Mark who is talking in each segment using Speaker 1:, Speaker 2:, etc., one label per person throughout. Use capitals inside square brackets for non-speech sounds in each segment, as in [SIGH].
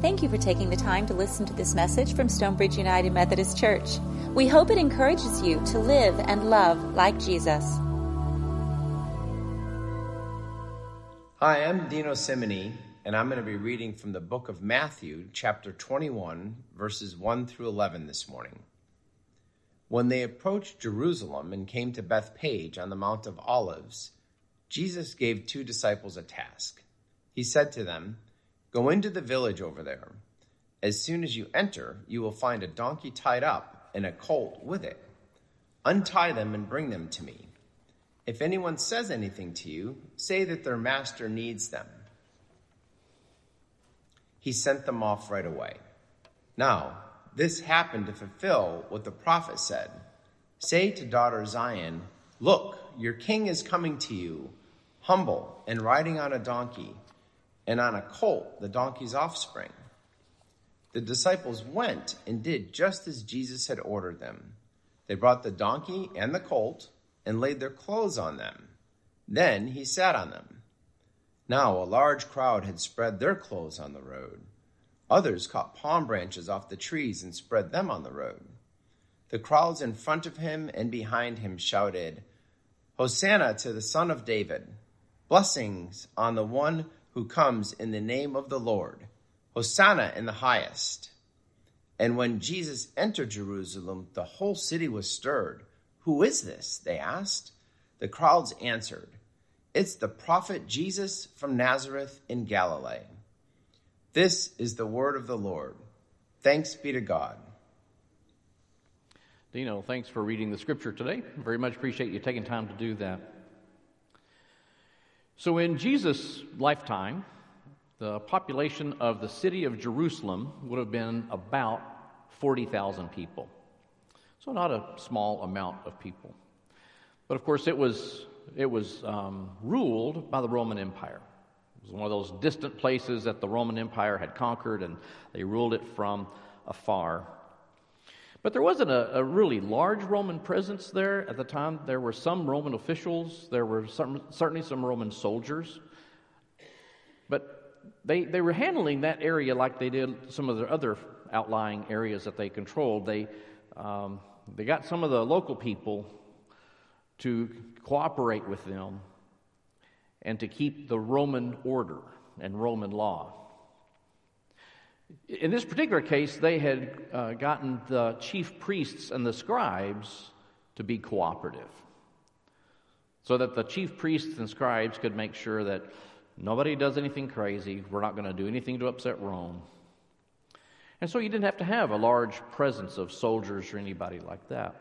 Speaker 1: Thank you for taking the time to listen to this message from Stonebridge United Methodist Church. We hope it encourages you to live and love like Jesus.
Speaker 2: Hi, I'm Dino Simony, and I'm going to be reading from the book of Matthew, chapter 21, verses 1 through 11 this morning. When they approached Jerusalem and came to Bethphage on the Mount of Olives, Jesus gave two disciples a task. He said to them, Go into the village over there. As soon as you enter, you will find a donkey tied up and a colt with it. Untie them and bring them to me. If anyone says anything to you, say that their master needs them. He sent them off right away. Now, this happened to fulfill what the prophet said Say to daughter Zion, Look, your king is coming to you, humble and riding on a donkey and on a colt, the donkey's offspring. The disciples went and did just as Jesus had ordered them. They brought the donkey and the colt and laid their clothes on them. Then he sat on them. Now a large crowd had spread their clothes on the road. Others caught palm branches off the trees and spread them on the road. The crowds in front of him and behind him shouted, Hosanna to the Son of David! Blessings on the one who comes in the name of the Lord. Hosanna in the highest. And when Jesus entered Jerusalem, the whole city was stirred. Who is this? They asked. The crowds answered, It's the prophet Jesus from Nazareth in Galilee. This is the word of the Lord. Thanks be to God.
Speaker 3: Dino, thanks for reading the scripture today. Very much appreciate you taking time to do that. So, in Jesus' lifetime, the population of the city of Jerusalem would have been about 40,000 people. So, not a small amount of people. But of course, it was, it was um, ruled by the Roman Empire. It was one of those distant places that the Roman Empire had conquered, and they ruled it from afar. But there wasn't a, a, really large Roman presence there at the time. There were some Roman officials, there were some, certainly some Roman soldiers. But they, they were handling that area like they did some of the other outlying areas that they controlled. They, um, they got some of the local people to cooperate with them and to keep the Roman order and Roman law. In this particular case, they had uh, gotten the chief priests and the scribes to be cooperative. So that the chief priests and scribes could make sure that nobody does anything crazy, we're not going to do anything to upset Rome. And so you didn't have to have a large presence of soldiers or anybody like that.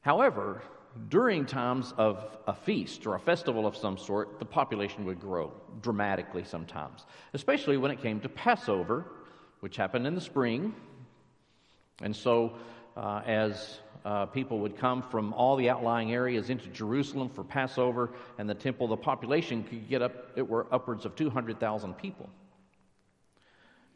Speaker 3: However, during times of a feast or a festival of some sort, the population would grow dramatically sometimes, especially when it came to Passover, which happened in the spring. And so, uh, as uh, people would come from all the outlying areas into Jerusalem for Passover and the temple, the population could get up, it were upwards of 200,000 people.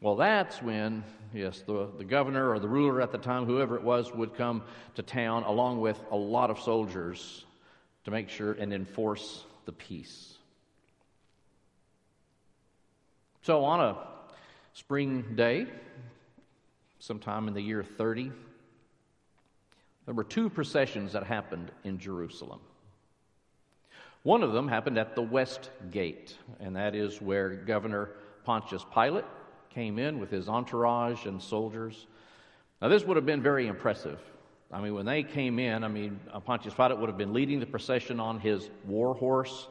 Speaker 3: Well, that's when, yes, the, the governor or the ruler at the time, whoever it was, would come to town along with a lot of soldiers to make sure and enforce the peace. So, on a spring day, sometime in the year 30, there were two processions that happened in Jerusalem. One of them happened at the West Gate, and that is where Governor Pontius Pilate came in with his entourage and soldiers. Now, this would have been very impressive. I mean, when they came in, I mean, uh, Pontius Pilate would have been leading the procession on his war horse.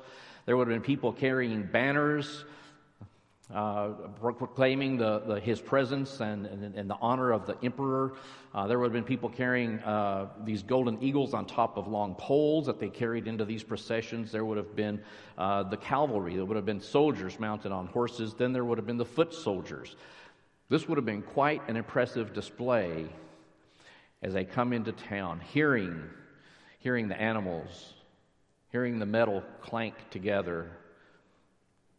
Speaker 3: There would have been people carrying banners uh, proclaiming the, the, his presence and, and, and, the honor of the emperor. Uh, there would have been people carrying uh, these golden eagles on top of long poles that they carried into these processions. There would have been uh, the cavalry. There would have been soldiers mounted on horses. Then there would have been the foot soldiers. This would have been quite an impressive display as they come into town, hearing, hearing the animals, hearing the metal clank together,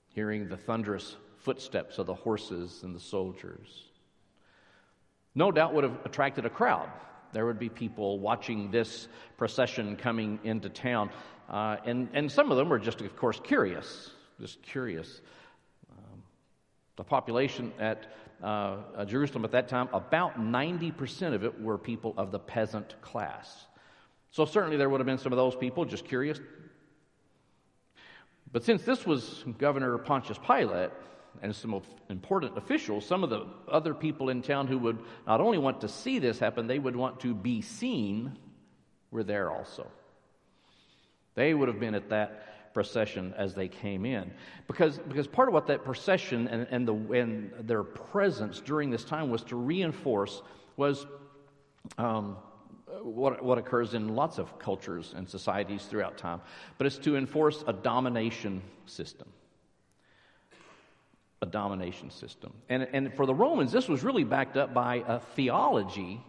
Speaker 3: hearing the thunderous footsteps of the horses and the soldiers. No doubt would have attracted a crowd. There would be people watching this procession coming into town. Uh, and, and some of them were just, of course, curious, just curious. Um, The population at uh, Jerusalem at that time, about 90% of it were people of the peasant class. So certainly there would have been some of those people, just curious. But since this was Governor Pontius Pilate and some important officials, some of the other people in town who would not only want to see this happen, they would want to be seen, were there also. They would have been at that procession as they came in. Because, because part of what that procession and, and, the, and their presence during this time was to reinforce was um, what, what occurs in lots of cultures and societies throughout time, but it's to enforce a domination system. A domination system. And, and for the Romans, this was really backed up by a theology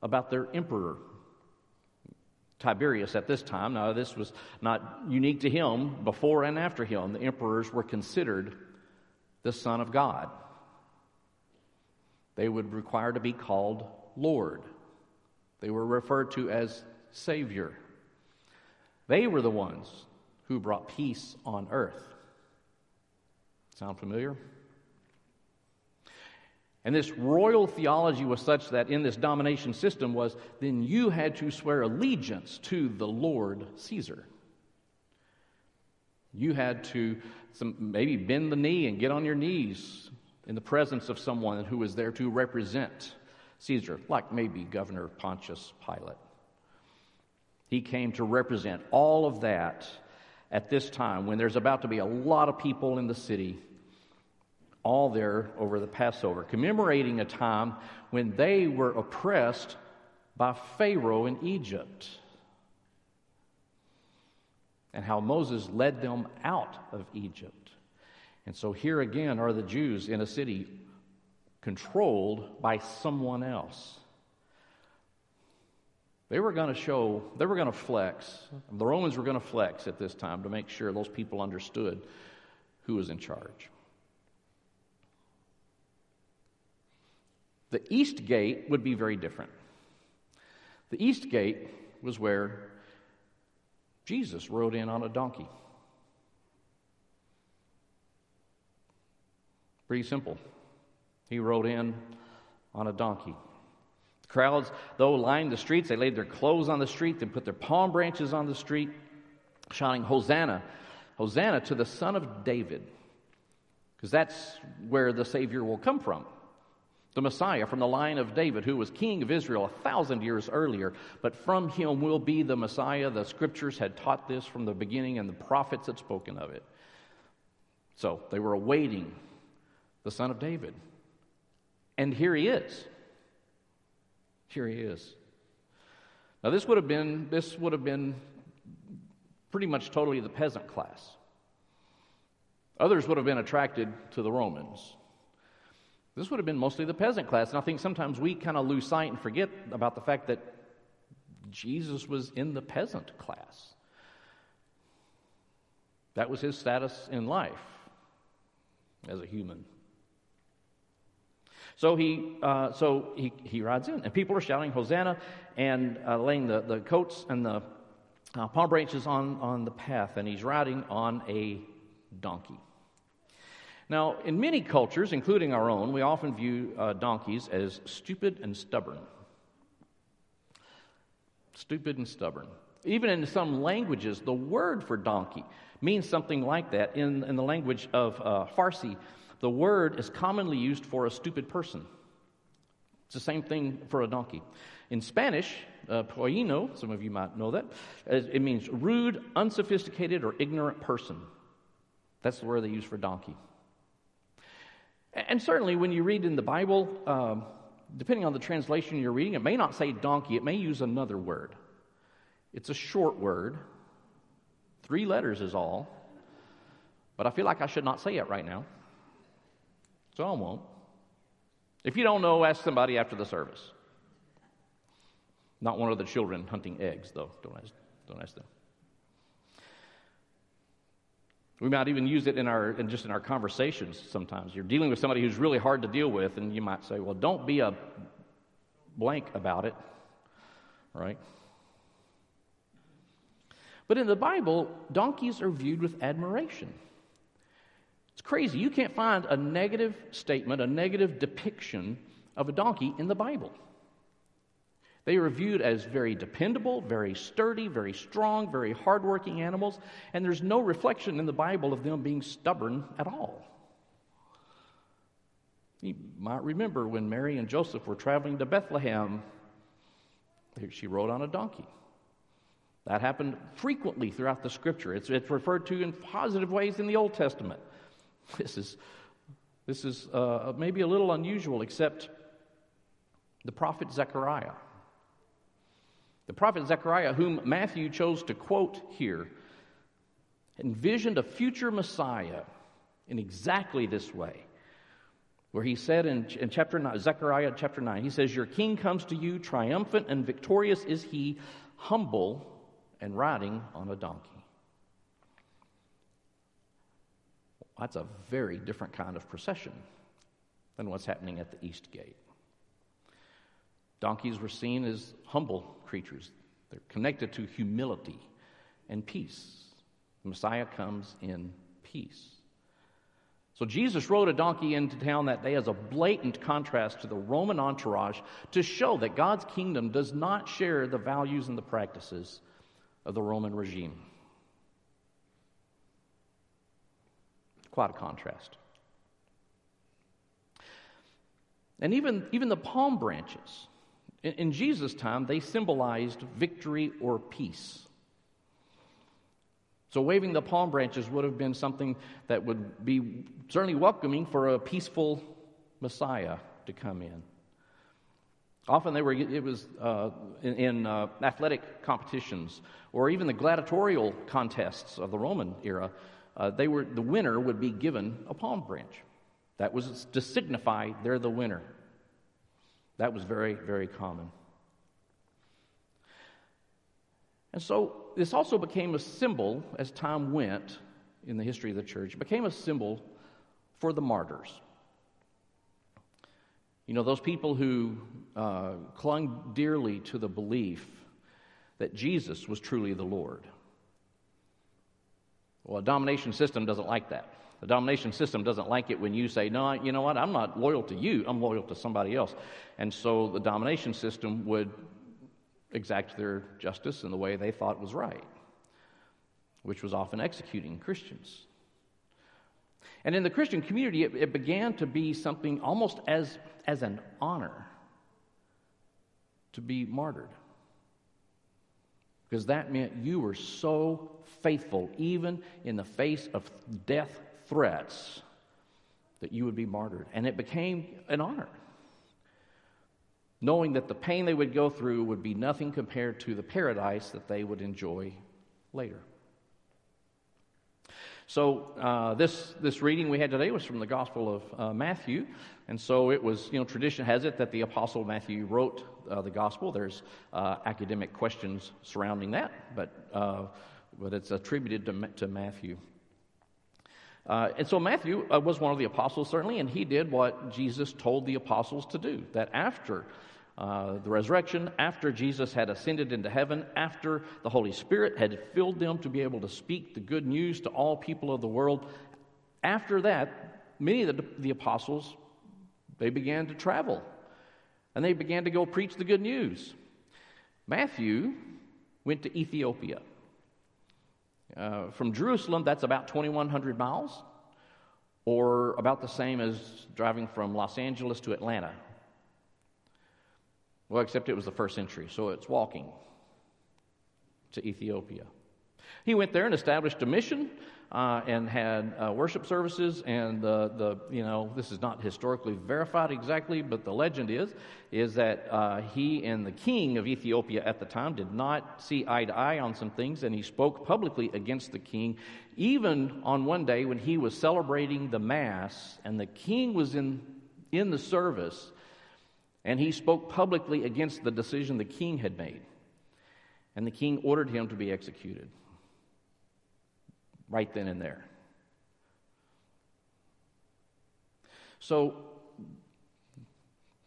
Speaker 3: about their emperor, Tiberius, at this time. Now, this was not unique to him. Before and after him, the emperors were considered the Son of God. They would require to be called Lord. They were referred to as Savior. They were the ones who brought peace on earth. Sound familiar? And this royal theology was such that in this domination system was then you had to swear allegiance to the Lord Caesar. You had to some, maybe bend the knee and get on your knees in the presence of someone who was there to represent Caesar, like maybe Governor Pontius Pilate. He came to represent all of that at this time when there's about to be a lot of people in the city, all there over the Passover, commemorating a time when they were oppressed by Pharaoh in Egypt and how Moses led them out of Egypt. And so here again are the Jews in a city controlled by someone else. They were going to show, they were going to flex. The Romans were going to flex at this time to make sure those people understood who was in charge. The east gate would be very different. The east gate was where Jesus rode in on a donkey. Pretty simple. He rode in on a donkey. Crowds, though, lined the streets. They laid their clothes on the street, they put their palm branches on the street, shouting, Hosanna, Hosanna to the Son of David. Because that's where the Savior will come from. The Messiah from the line of David, who was king of Israel a thousand years earlier, but from him will be the Messiah. The scriptures had taught this from the beginning, and the prophets had spoken of it. So they were awaiting the Son of David. And here he is. Here he is. Now this would have been this would have been pretty much totally the peasant class. Others would have been attracted to the Romans. This would have been mostly the peasant class. And I think sometimes we kind of lose sight and forget about the fact that Jesus was in the peasant class. That was his status in life as a human. So he, uh, so he, he rides in, and people are shouting Hosanna and uh, laying the, the coats and the uh, palm branches on, on the path, and he's riding on a donkey. Now, in many cultures, including our own, we often view uh, donkeys as stupid and stubborn. Stupid and stubborn. Even in some languages, the word for donkey means something like that. In, in the language of uh, Farsi, the word is commonly used for a stupid person. It's the same thing for a donkey. In Spanish, uh, some of you might know that, it means rude, unsophisticated, or ignorant person. That's the word they use for donkey. And certainly, when you read in the Bible, um, depending on the translation you're reading, it may not say donkey, it may use another word. It's a short word, three letters is all, but I feel like I should not say it right now. So I won't. If you don't know, ask somebody after the service. Not one of the children hunting eggs, though. Don't ask, don't ask them. We might even use it in our in just in our conversations sometimes. You're dealing with somebody who's really hard to deal with, and you might say, Well, don't be a blank about it. Right? But in the Bible, donkeys are viewed with admiration. It's crazy. You can't find a negative statement, a negative depiction of a donkey in the Bible. They are viewed as very dependable, very sturdy, very strong, very hardworking animals, and there's no reflection in the Bible of them being stubborn at all. You might remember when Mary and Joseph were traveling to Bethlehem, she rode on a donkey. That happened frequently throughout the scripture. It's, it's referred to in positive ways in the Old Testament. [LAUGHS] This is, this is uh, maybe a little unusual, except the prophet Zechariah. The prophet Zechariah, whom Matthew chose to quote here, envisioned a future Messiah in exactly this way. Where he said in, in chapter 9, Zechariah chapter 9, he says, Your king comes to you, triumphant and victorious is he, humble and riding on a donkey. That's a very different kind of procession than what's happening at the east gate. Donkeys were seen as humble creatures, they're connected to humility and peace. The Messiah comes in peace. So Jesus rode a donkey into town that day as a blatant contrast to the Roman entourage to show that God's kingdom does not share the values and the practices of the Roman regime. Quite a contrast. And even, even the palm branches, in, in Jesus' time, they symbolized victory or peace. So, waving the palm branches would have been something that would be certainly welcoming for a peaceful Messiah to come in. Often they were, it was uh, in, in uh, athletic competitions or even the gladiatorial contests of the Roman era. Uh, they were, the winner would be given a palm branch. That was to signify they're the winner. That was very, very common. And so this also became a symbol as time went in the history of the church. It became a symbol for the martyrs. You know, those people who uh, clung dearly to the belief that Jesus was truly the Lord. Well, a domination system doesn't like that. The domination system doesn't like it when you say, No, you know what? I'm not loyal to you, I'm loyal to somebody else. And so the domination system would exact their justice in the way they thought was right, which was often executing Christians. And in the Christian community, it, it began to be something almost as, as an honor to be martyred. Because that meant you were so faithful, even in the face of death threats, that you would be martyred. And it became an honor, knowing that the pain they would go through would be nothing compared to the paradise that they would enjoy later. So uh, this this reading we had today was from the Gospel of uh, Matthew, and so it was you know tradition has it that the Apostle Matthew wrote the Gospel. There's uh, academic questions surrounding that, but uh, but it's attributed to, to Matthew. Uh, and so Matthew was one of the apostles certainly, and he did what Jesus told the apostles to do. That after uh, the resurrection, after Jesus had ascended into heaven, after the Holy Spirit had filled them to be able to speak the good news to all people of the world, after that, many of the, the apostles they began to travel and they began to go preach the good news. Matthew went to Ethiopia. Uh, from Jerusalem, that's about 2,100 miles, or about the same as driving from Los Angeles to Atlanta, well, except it was the first century, so it's walking to Ethiopia. He went there and established a mission uh, and had uh, worship services. And the, the, you know, this is not historically verified exactly, but the legend is, is that uh, he and the king of Ethiopia at the time did not see eye to eye on some things, and he spoke publicly against the king, even on one day when he was celebrating the Mass, and the king was in, in the service and he spoke publicly against the decision the king had made. And the king ordered him to be executed right then and there. So,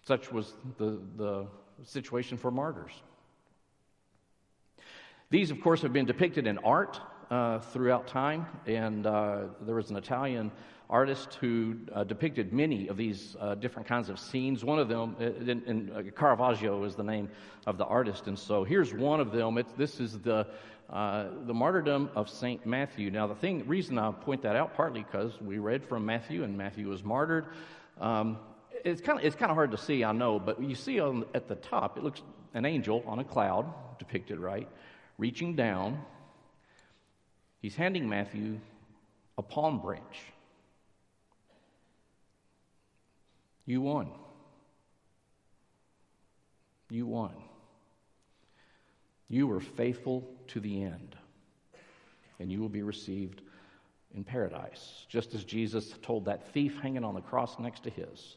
Speaker 3: such was the, the situation for martyrs. These, of course, have been depicted in art uh, throughout time, and uh, there was an Italian artist who uh, depicted many of these uh, different kinds of scenes. One of them, uh, Caravaggio is the name of the artist, and so here's one of them. This is the the martyrdom of Saint Matthew. Now, the thing, reason I point that out, partly because we read from Matthew, and Matthew was martyred. Um, it's kind of it's kind of hard to see, I know, but you see on, at the top, it looks an angel on a cloud depicted, right, reaching down. He's handing Matthew a palm branch. You won. You won. You were faithful to the end, and you will be received in paradise, just as Jesus told that thief hanging on the cross next to his.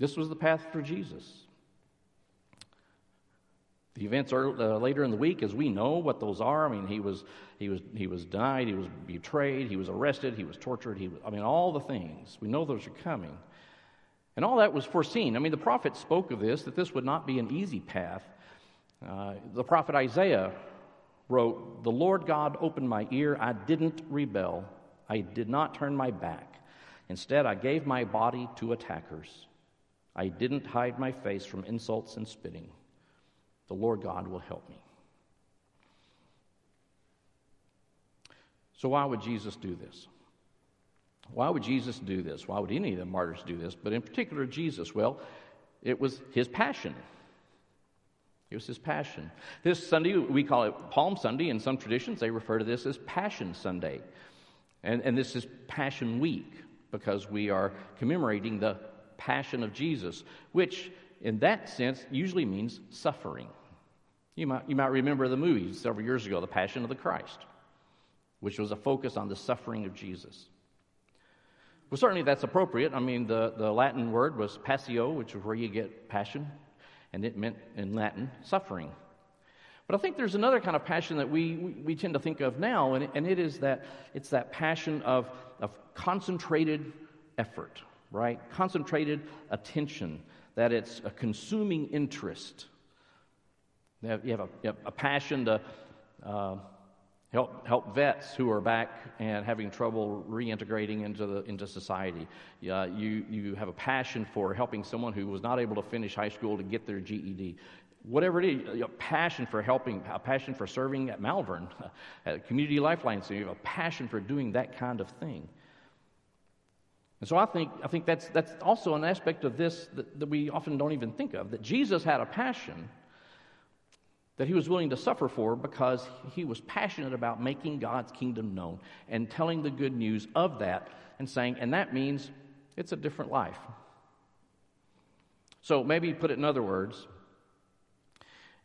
Speaker 3: This was the path for Jesus. The events are uh, later in the week, as we know what those are. I mean, he was he was he was denied, he was betrayed, he was arrested, he was tortured. He was, I mean, all the things we know those are coming, and all that was foreseen. I mean, the prophet spoke of this that this would not be an easy path. Uh, the prophet Isaiah wrote, "The Lord God opened my ear; I didn't rebel. I did not turn my back. Instead, I gave my body to attackers." I didn't hide my face from insults and spitting. The Lord God will help me. So, why would Jesus do this? Why would Jesus do this? Why would any of the martyrs do this? But in particular, Jesus, well, it was his passion. It was his passion. This Sunday, we call it Palm Sunday. In some traditions, they refer to this as Passion Sunday. And, and this is Passion Week because we are commemorating the passion of Jesus, which in that sense usually means suffering. You might, you might remember the movie several years ago, The Passion of the Christ, which was a focus on the suffering of Jesus. Well, certainly that's appropriate. I mean, the, the Latin word was passio, which is where you get passion, and it meant in Latin suffering. But I think there's another kind of passion that we, we, tend to think of now, and, and it is that it's that passion of, of concentrated effort right? Concentrated attention, that it's a consuming interest. You have, you have, a, you have a, passion to uh, help, help vets who are back and having trouble reintegrating into, the, into society. Uh, you, you have a passion for helping someone who was not able to finish high school to get their GED whatever it is, a passion for helping, a passion for serving at Malvern, [LAUGHS] at Community Lifeline so you have a passion for doing that kind of thing. And so I think, I think that's, that's also an aspect of this that, that we often don't even think of that Jesus had a passion that he was willing to suffer for because he was passionate about making God's kingdom known and telling the good news of that and saying, and that means it's a different life. So maybe put it in other words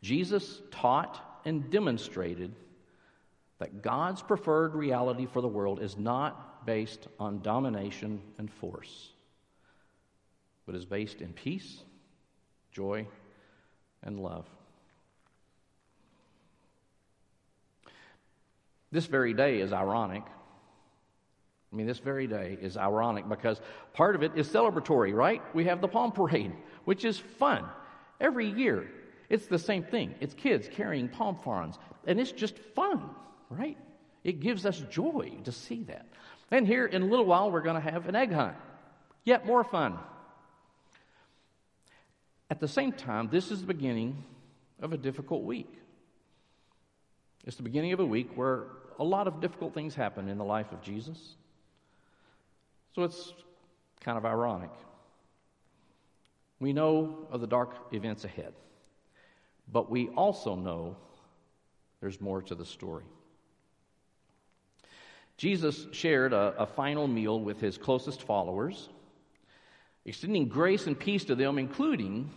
Speaker 3: Jesus taught and demonstrated that God's preferred reality for the world is not based on domination and force, but is based in peace, joy, and love. This very day is ironic. I mean, this very day is ironic because part of it is celebratory, right? We have the Palm Parade, [LAUGHS] which is fun every year. It's the same thing. It's kids carrying palm fronds, and it's just fun, right? It gives us joy to see that. And here in a little while, we're going to have an egg hunt. Yet more fun. At the same time, this is the beginning of a difficult week. It's the beginning of a week where a lot of difficult things happen in the life of Jesus. So it's kind of ironic. We know of the dark events ahead, but we also know there's more to the story. Jesus shared a, a final meal with his closest followers, extending grace and peace to them, including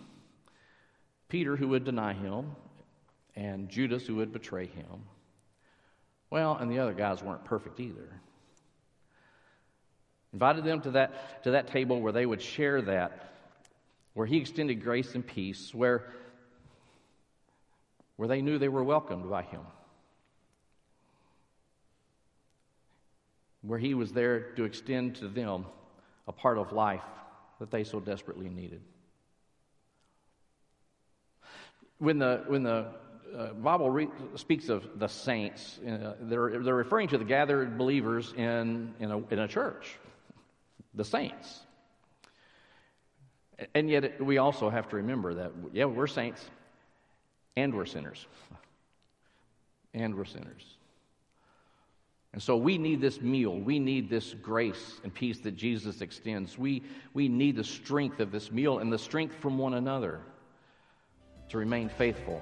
Speaker 3: Peter, who would deny him, and Judas, who would betray him. Well, and the other guys weren't perfect either. Invited them to that, to that table where they would share that, where he extended grace and peace, where, where they knew they were welcomed by him. where he was there to extend to them a part of life that they so desperately needed. When the, when the uh, Bible re- speaks of the saints. Uh, they're, they're referring to the gathered believers in, in, a, in a church, the saints. And yet, we also have to remember that, yeah, we're saints and we're sinners. And we're sinners. And so we need this meal. We need this grace and peace that Jesus extends. We, we need the strength of this meal and the strength from one another to remain faithful